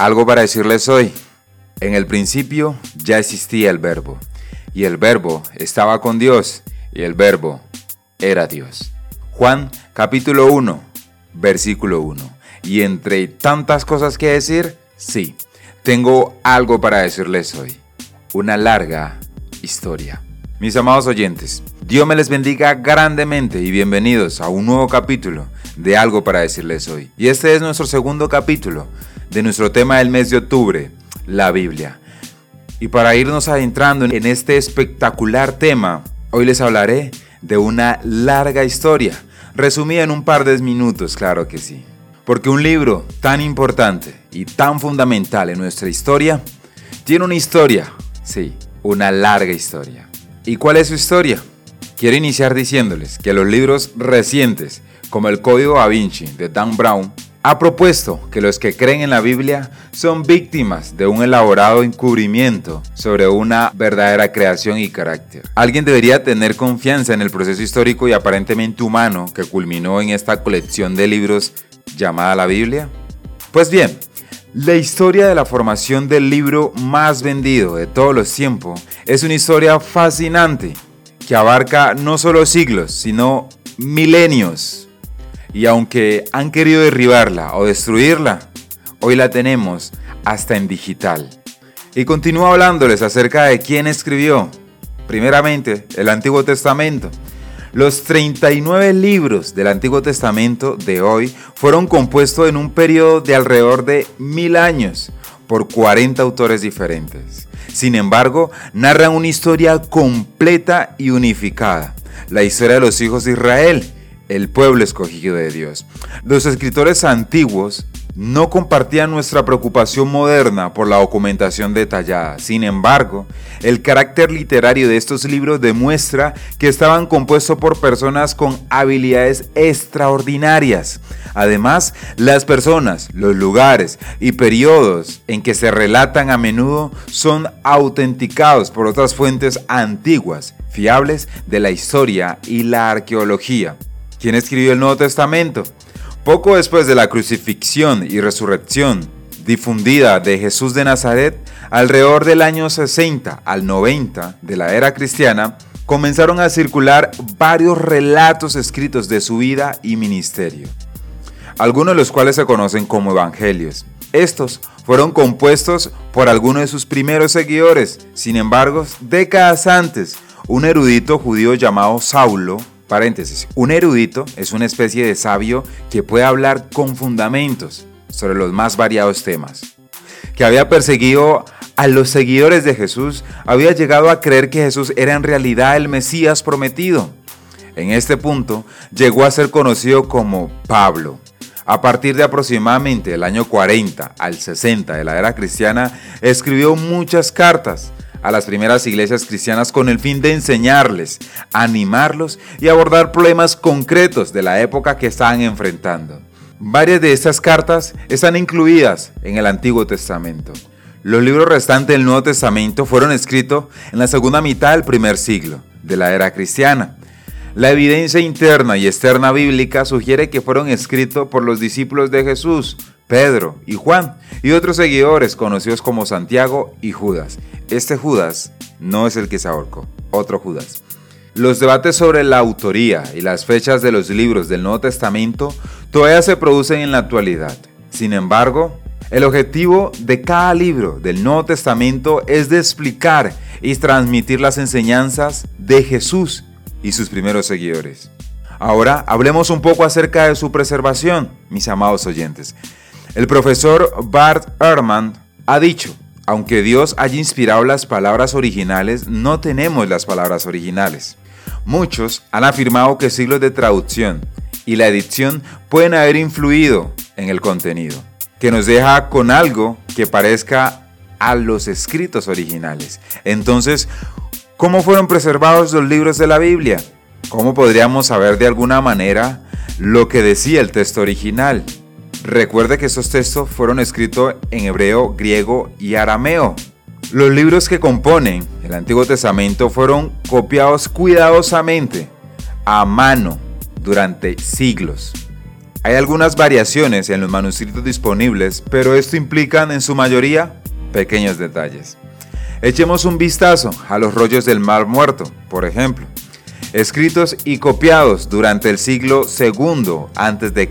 Algo para decirles hoy. En el principio ya existía el verbo, y el verbo estaba con Dios, y el verbo era Dios. Juan capítulo 1, versículo 1. Y entre tantas cosas que decir, sí, tengo algo para decirles hoy. Una larga historia. Mis amados oyentes, Dios me les bendiga grandemente y bienvenidos a un nuevo capítulo de algo para decirles hoy. Y este es nuestro segundo capítulo de nuestro tema del mes de octubre, la Biblia. Y para irnos adentrando en este espectacular tema, hoy les hablaré de una larga historia, resumida en un par de minutos, claro que sí. Porque un libro tan importante y tan fundamental en nuestra historia, tiene una historia, sí, una larga historia. ¿Y cuál es su historia? Quiero iniciar diciéndoles que los libros recientes, como el Código Da Vinci de Dan Brown, ha propuesto que los que creen en la Biblia son víctimas de un elaborado encubrimiento sobre una verdadera creación y carácter. Alguien debería tener confianza en el proceso histórico y aparentemente humano que culminó en esta colección de libros llamada la Biblia. Pues bien, la historia de la formación del libro más vendido de todos los tiempos es una historia fascinante que abarca no solo siglos, sino milenios. Y aunque han querido derribarla o destruirla, hoy la tenemos hasta en digital. Y continúo hablándoles acerca de quién escribió, primeramente, el Antiguo Testamento los 39 libros del Antiguo Testamento de hoy fueron compuestos en un periodo de alrededor de mil años por 40 autores diferentes. Sin embargo, narran una historia completa y unificada, la historia de los hijos de Israel, el pueblo escogido de Dios. Los escritores antiguos no compartían nuestra preocupación moderna por la documentación detallada. Sin embargo, el carácter literario de estos libros demuestra que estaban compuestos por personas con habilidades extraordinarias. Además, las personas, los lugares y periodos en que se relatan a menudo son autenticados por otras fuentes antiguas, fiables de la historia y la arqueología. ¿Quién escribió el Nuevo Testamento? Poco después de la crucifixión y resurrección difundida de Jesús de Nazaret, alrededor del año 60 al 90 de la era cristiana, comenzaron a circular varios relatos escritos de su vida y ministerio, algunos de los cuales se conocen como evangelios. Estos fueron compuestos por algunos de sus primeros seguidores, sin embargo, décadas antes, un erudito judío llamado Saulo Paréntesis, un erudito es una especie de sabio que puede hablar con fundamentos sobre los más variados temas. Que había perseguido a los seguidores de Jesús, había llegado a creer que Jesús era en realidad el Mesías prometido. En este punto llegó a ser conocido como Pablo. A partir de aproximadamente el año 40 al 60 de la era cristiana, escribió muchas cartas a las primeras iglesias cristianas con el fin de enseñarles, animarlos y abordar problemas concretos de la época que estaban enfrentando. Varias de estas cartas están incluidas en el Antiguo Testamento. Los libros restantes del Nuevo Testamento fueron escritos en la segunda mitad del primer siglo de la era cristiana. La evidencia interna y externa bíblica sugiere que fueron escritos por los discípulos de Jesús, Pedro y Juan, y otros seguidores conocidos como Santiago y Judas. Este Judas no es el que se ahorcó, otro Judas. Los debates sobre la autoría y las fechas de los libros del Nuevo Testamento todavía se producen en la actualidad. Sin embargo, el objetivo de cada libro del Nuevo Testamento es de explicar y transmitir las enseñanzas de Jesús y sus primeros seguidores. Ahora hablemos un poco acerca de su preservación, mis amados oyentes. El profesor Bart Ehrman ha dicho, aunque Dios haya inspirado las palabras originales, no tenemos las palabras originales. Muchos han afirmado que siglos de traducción y la edición pueden haber influido en el contenido, que nos deja con algo que parezca a los escritos originales. Entonces, ¿cómo fueron preservados los libros de la Biblia? ¿Cómo podríamos saber de alguna manera lo que decía el texto original? Recuerde que estos textos fueron escritos en hebreo, griego y arameo. Los libros que componen el Antiguo Testamento fueron copiados cuidadosamente a mano durante siglos. Hay algunas variaciones en los manuscritos disponibles, pero esto implica en su mayoría pequeños detalles. Echemos un vistazo a los rollos del Mar Muerto, por ejemplo, escritos y copiados durante el siglo II a.C.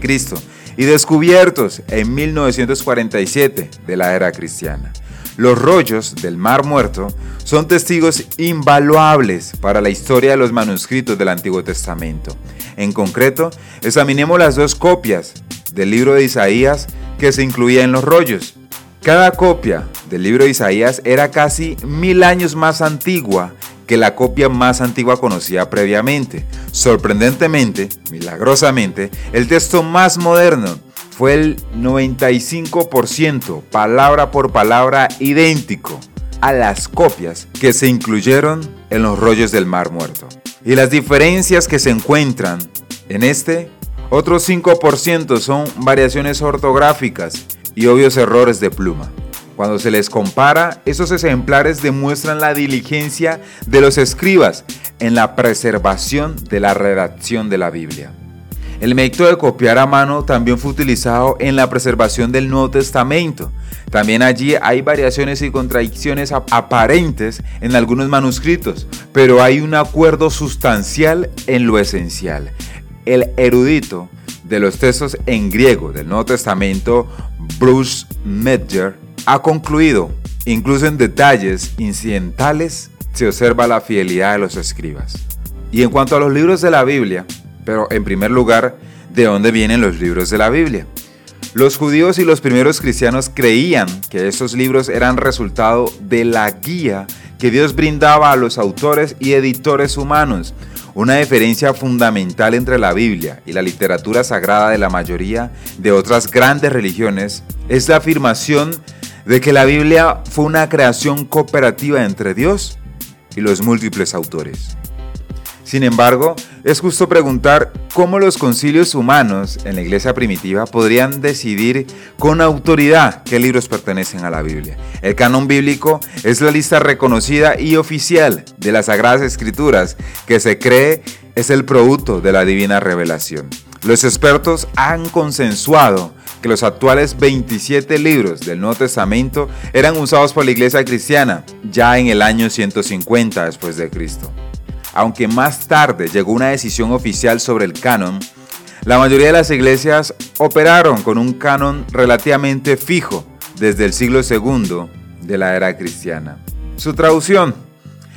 y descubiertos en 1947 de la era cristiana. Los rollos del Mar Muerto son testigos invaluables para la historia de los manuscritos del Antiguo Testamento. En concreto, examinemos las dos copias del libro de Isaías que se incluía en los rollos. Cada copia del libro de Isaías era casi mil años más antigua que la copia más antigua conocida previamente. Sorprendentemente, milagrosamente, el texto más moderno fue el 95% palabra por palabra idéntico a las copias que se incluyeron en los rollos del Mar Muerto. Y las diferencias que se encuentran en este, otros 5% son variaciones ortográficas y obvios errores de pluma. Cuando se les compara, esos ejemplares demuestran la diligencia de los escribas en la preservación de la redacción de la Biblia. El método de copiar a mano también fue utilizado en la preservación del Nuevo Testamento. También allí hay variaciones y contradicciones aparentes en algunos manuscritos, pero hay un acuerdo sustancial en lo esencial. El erudito de los textos en griego del Nuevo Testamento, Bruce Medger, ha concluido, incluso en detalles incidentales, se observa la fidelidad de los escribas. Y en cuanto a los libros de la Biblia, pero en primer lugar, ¿de dónde vienen los libros de la Biblia? Los judíos y los primeros cristianos creían que esos libros eran resultado de la guía que Dios brindaba a los autores y editores humanos. Una diferencia fundamental entre la Biblia y la literatura sagrada de la mayoría de otras grandes religiones es la afirmación de que la Biblia fue una creación cooperativa entre Dios y los múltiples autores. Sin embargo, es justo preguntar cómo los concilios humanos en la iglesia primitiva podrían decidir con autoridad qué libros pertenecen a la Biblia. El canon bíblico es la lista reconocida y oficial de las Sagradas Escrituras que se cree es el producto de la divina revelación. Los expertos han consensuado que los actuales 27 libros del Nuevo Testamento eran usados por la iglesia cristiana ya en el año 150 después de Cristo. Aunque más tarde llegó una decisión oficial sobre el canon, la mayoría de las iglesias operaron con un canon relativamente fijo desde el siglo II de la era cristiana. Su traducción.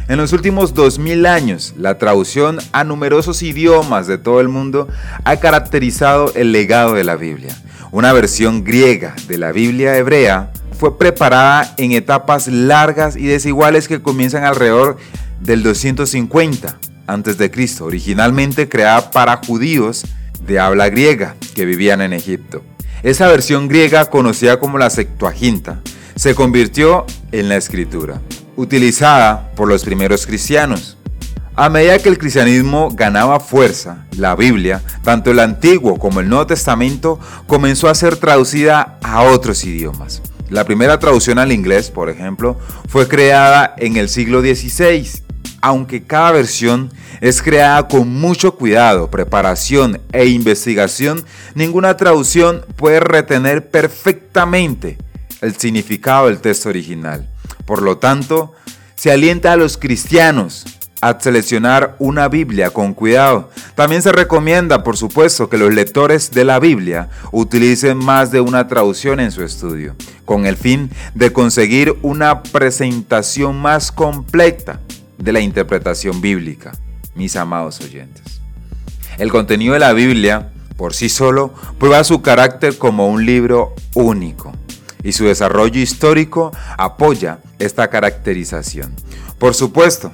En los últimos 2000 años, la traducción a numerosos idiomas de todo el mundo ha caracterizado el legado de la Biblia. Una versión griega de la Biblia hebrea fue preparada en etapas largas y desiguales que comienzan alrededor del 250 a.C., originalmente creada para judíos de habla griega que vivían en Egipto. Esa versión griega, conocida como la Septuaginta, se convirtió en la escritura, utilizada por los primeros cristianos. A medida que el cristianismo ganaba fuerza, la Biblia, tanto el Antiguo como el Nuevo Testamento, comenzó a ser traducida a otros idiomas. La primera traducción al inglés, por ejemplo, fue creada en el siglo XVI aunque cada versión es creada con mucho cuidado, preparación e investigación, ninguna traducción puede retener perfectamente el significado del texto original. Por lo tanto, se alienta a los cristianos a seleccionar una Biblia con cuidado. También se recomienda, por supuesto, que los lectores de la Biblia utilicen más de una traducción en su estudio, con el fin de conseguir una presentación más completa de la interpretación bíblica, mis amados oyentes. El contenido de la Biblia, por sí solo, prueba su carácter como un libro único y su desarrollo histórico apoya esta caracterización. Por supuesto,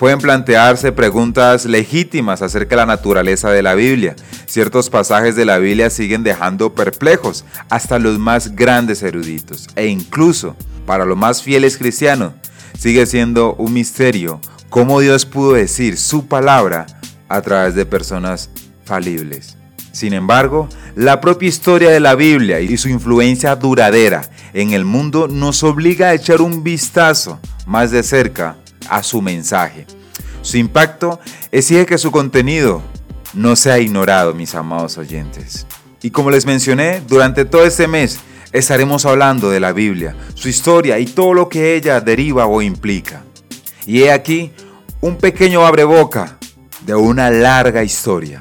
pueden plantearse preguntas legítimas acerca de la naturaleza de la Biblia. Ciertos pasajes de la Biblia siguen dejando perplejos hasta los más grandes eruditos e incluso para los más fieles cristianos sigue siendo un misterio cómo Dios pudo decir su palabra a través de personas falibles. Sin embargo, la propia historia de la Biblia y su influencia duradera en el mundo nos obliga a echar un vistazo más de cerca a su mensaje. Su impacto exige que su contenido no sea ignorado, mis amados oyentes. Y como les mencioné, durante todo este mes estaremos hablando de la Biblia, su historia y todo lo que ella deriva o implica. Y he aquí un pequeño abreboca de una larga historia.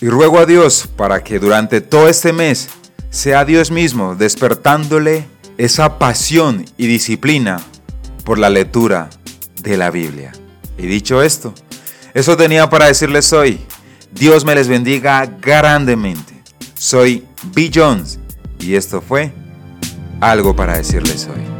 Y ruego a Dios para que durante todo este mes sea Dios mismo despertándole esa pasión y disciplina por la lectura de la Biblia. Y dicho esto, eso tenía para decirles hoy. Dios me les bendiga grandemente. Soy B. Jones y esto fue algo para decirles hoy.